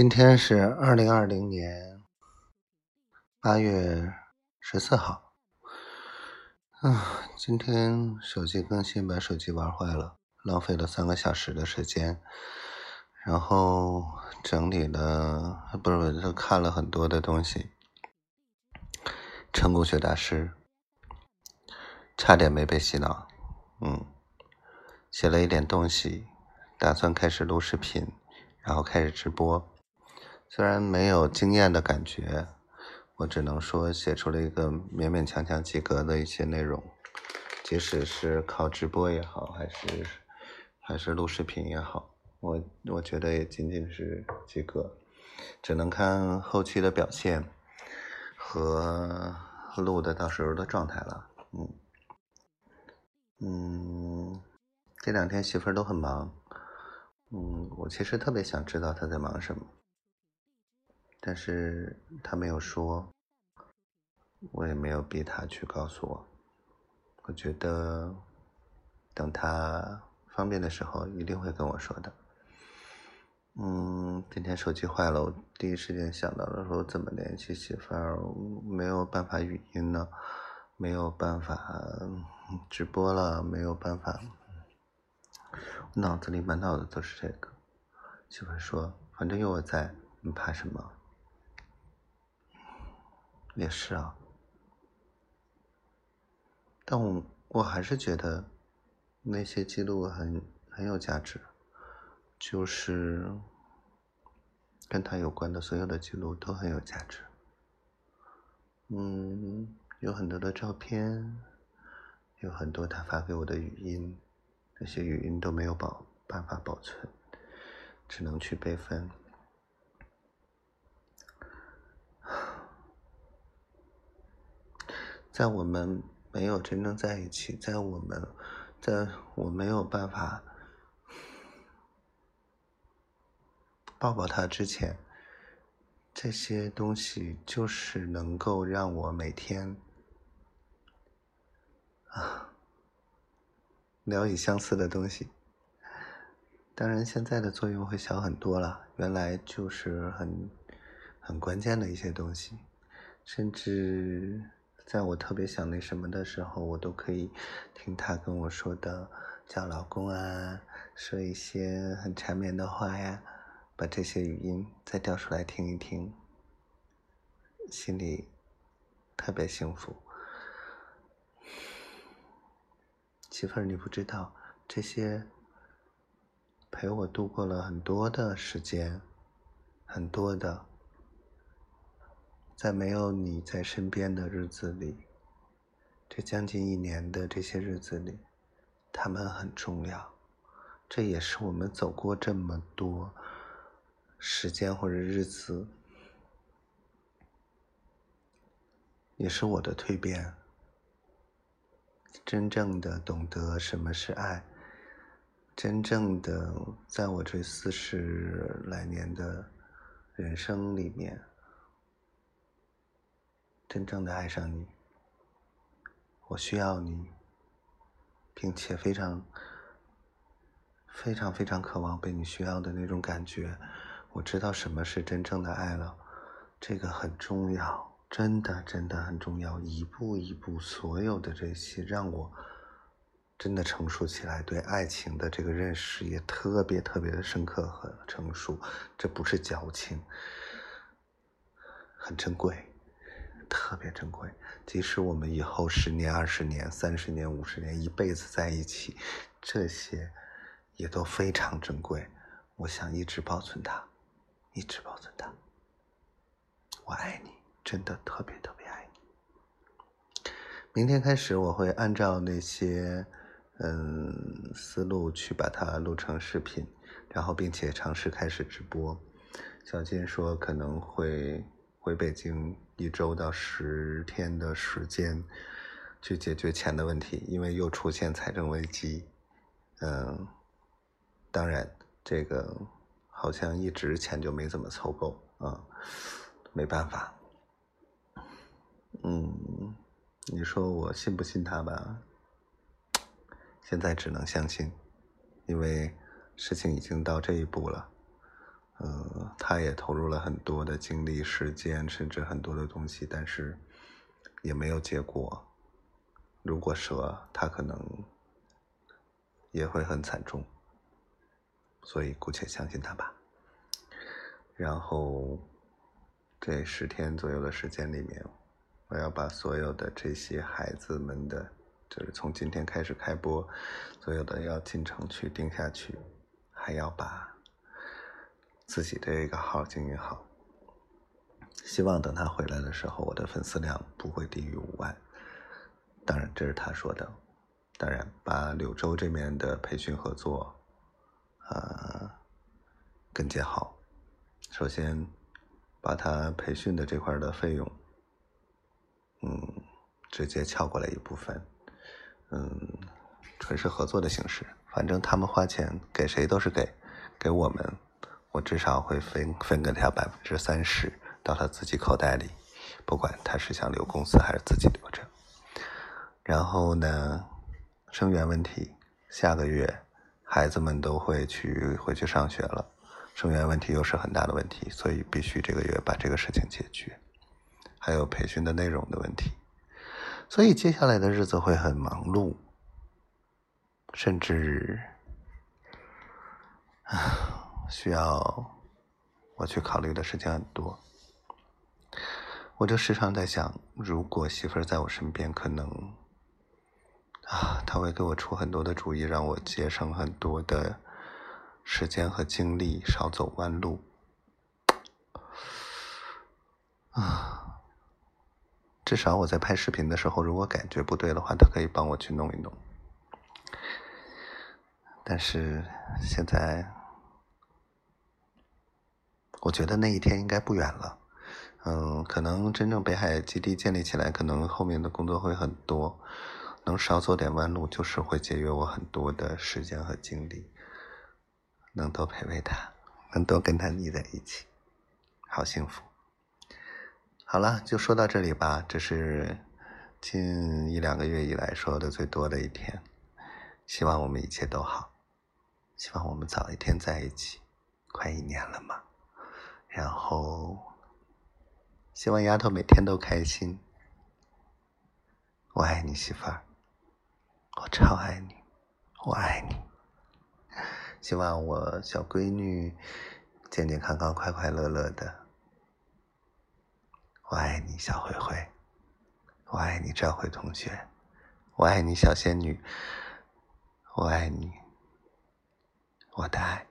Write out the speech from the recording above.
今天是二零二零年八月十四号。啊，今天手机更新，把手机玩坏了，浪费了三个小时的时间。然后整理了，不是，就看了很多的东西。成功学大师，差点没被洗脑。嗯，写了一点东西，打算开始录视频，然后开始直播。虽然没有惊艳的感觉，我只能说写出了一个勉勉强强及格的一些内容。即使是靠直播也好，还是还是录视频也好，我我觉得也仅仅是及格，只能看后期的表现和录的到时候的状态了。嗯嗯，这两天媳妇儿都很忙，嗯，我其实特别想知道她在忙什么。但是他没有说，我也没有逼他去告诉我。我觉得等他方便的时候，一定会跟我说的。嗯，今天手机坏了，我第一时间想到了说怎么联系媳妇儿，没有办法语音呢，没有办法直播了，没有办法，脑子里满脑子都是这个。媳妇说：“反正有我在，你怕什么？”也是啊，但我我还是觉得那些记录很很有价值，就是跟他有关的所有的记录都很有价值。嗯，有很多的照片，有很多他发给我的语音，那些语音都没有保办法保存，只能去备份。在我们没有真正在一起，在我们，在我没有办法抱抱他之前，这些东西就是能够让我每天啊聊以相似的东西。当然，现在的作用会小很多了。原来就是很很关键的一些东西，甚至。在我特别想那什么的时候，我都可以听他跟我说的叫老公啊，说一些很缠绵的话呀，把这些语音再调出来听一听，心里特别幸福。媳妇儿，你不知道这些陪我度过了很多的时间，很多的。在没有你在身边的日子里，这将近一年的这些日子里，他们很重要。这也是我们走过这么多时间或者日子，也是我的蜕变。真正的懂得什么是爱，真正的在我这四十来年的人生里面。真正的爱上你，我需要你，并且非常、非常、非常渴望被你需要的那种感觉。我知道什么是真正的爱了，这个很重要，真的、真的很重要。一步一步，所有的这些让我真的成熟起来，对爱情的这个认识也特别特别的深刻和成熟。这不是矫情，很珍贵。特别珍贵，即使我们以后十年、二十年、三十年、五十年，一辈子在一起，这些也都非常珍贵。我想一直保存它，一直保存它。我爱你，真的特别特别爱你。明天开始，我会按照那些嗯思路去把它录成视频，然后并且尝试开始直播。小金说可能会。回北京一周到十天的时间，去解决钱的问题，因为又出现财政危机。嗯，当然，这个好像一直钱就没怎么凑够啊，没办法。嗯，你说我信不信他吧？现在只能相信，因为事情已经到这一步了。嗯，他也投入了很多的精力、时间，甚至很多的东西，但是也没有结果。如果说他可能也会很惨重，所以姑且相信他吧。然后这十天左右的时间里面，我要把所有的这些孩子们的，就是从今天开始开播，所有的要进程去定下去，还要把。自己的一个号经营好，希望等他回来的时候，我的粉丝量不会低于五万。当然，这是他说的。当然，把柳州这边的培训合作，呃，跟接好。首先，把他培训的这块的费用，嗯，直接撬过来一部分，嗯，纯是合作的形式。反正他们花钱给谁都是给，给我们。我至少会分分给他百分之三十到他自己口袋里，不管他是想留公司还是自己留着。然后呢，生源问题，下个月孩子们都会去回去上学了，生源问题又是很大的问题，所以必须这个月把这个事情解决。还有培训的内容的问题，所以接下来的日子会很忙碌，甚至啊。需要我去考虑的事情很多，我就时常在想，如果媳妇儿在我身边，可能啊，她会给我出很多的主意，让我节省很多的时间和精力，少走弯路。啊，至少我在拍视频的时候，如果感觉不对的话，她可以帮我去弄一弄。但是现在。我觉得那一天应该不远了，嗯，可能真正北海基地建立起来，可能后面的工作会很多，能少走点弯路，就是会节约我很多的时间和精力，能多陪陪他，能多跟他腻在一起，好幸福。好了，就说到这里吧，这是近一两个月以来说的最多的一天，希望我们一切都好，希望我们早一天在一起，快一年了嘛。然后，希望丫头每天都开心。我爱你，媳妇儿，我超爱你，我爱你。希望我小闺女健健康康、快快乐乐的。我爱你，小灰灰，我爱你，赵慧同学，我爱你，小仙女，我爱你，我的爱。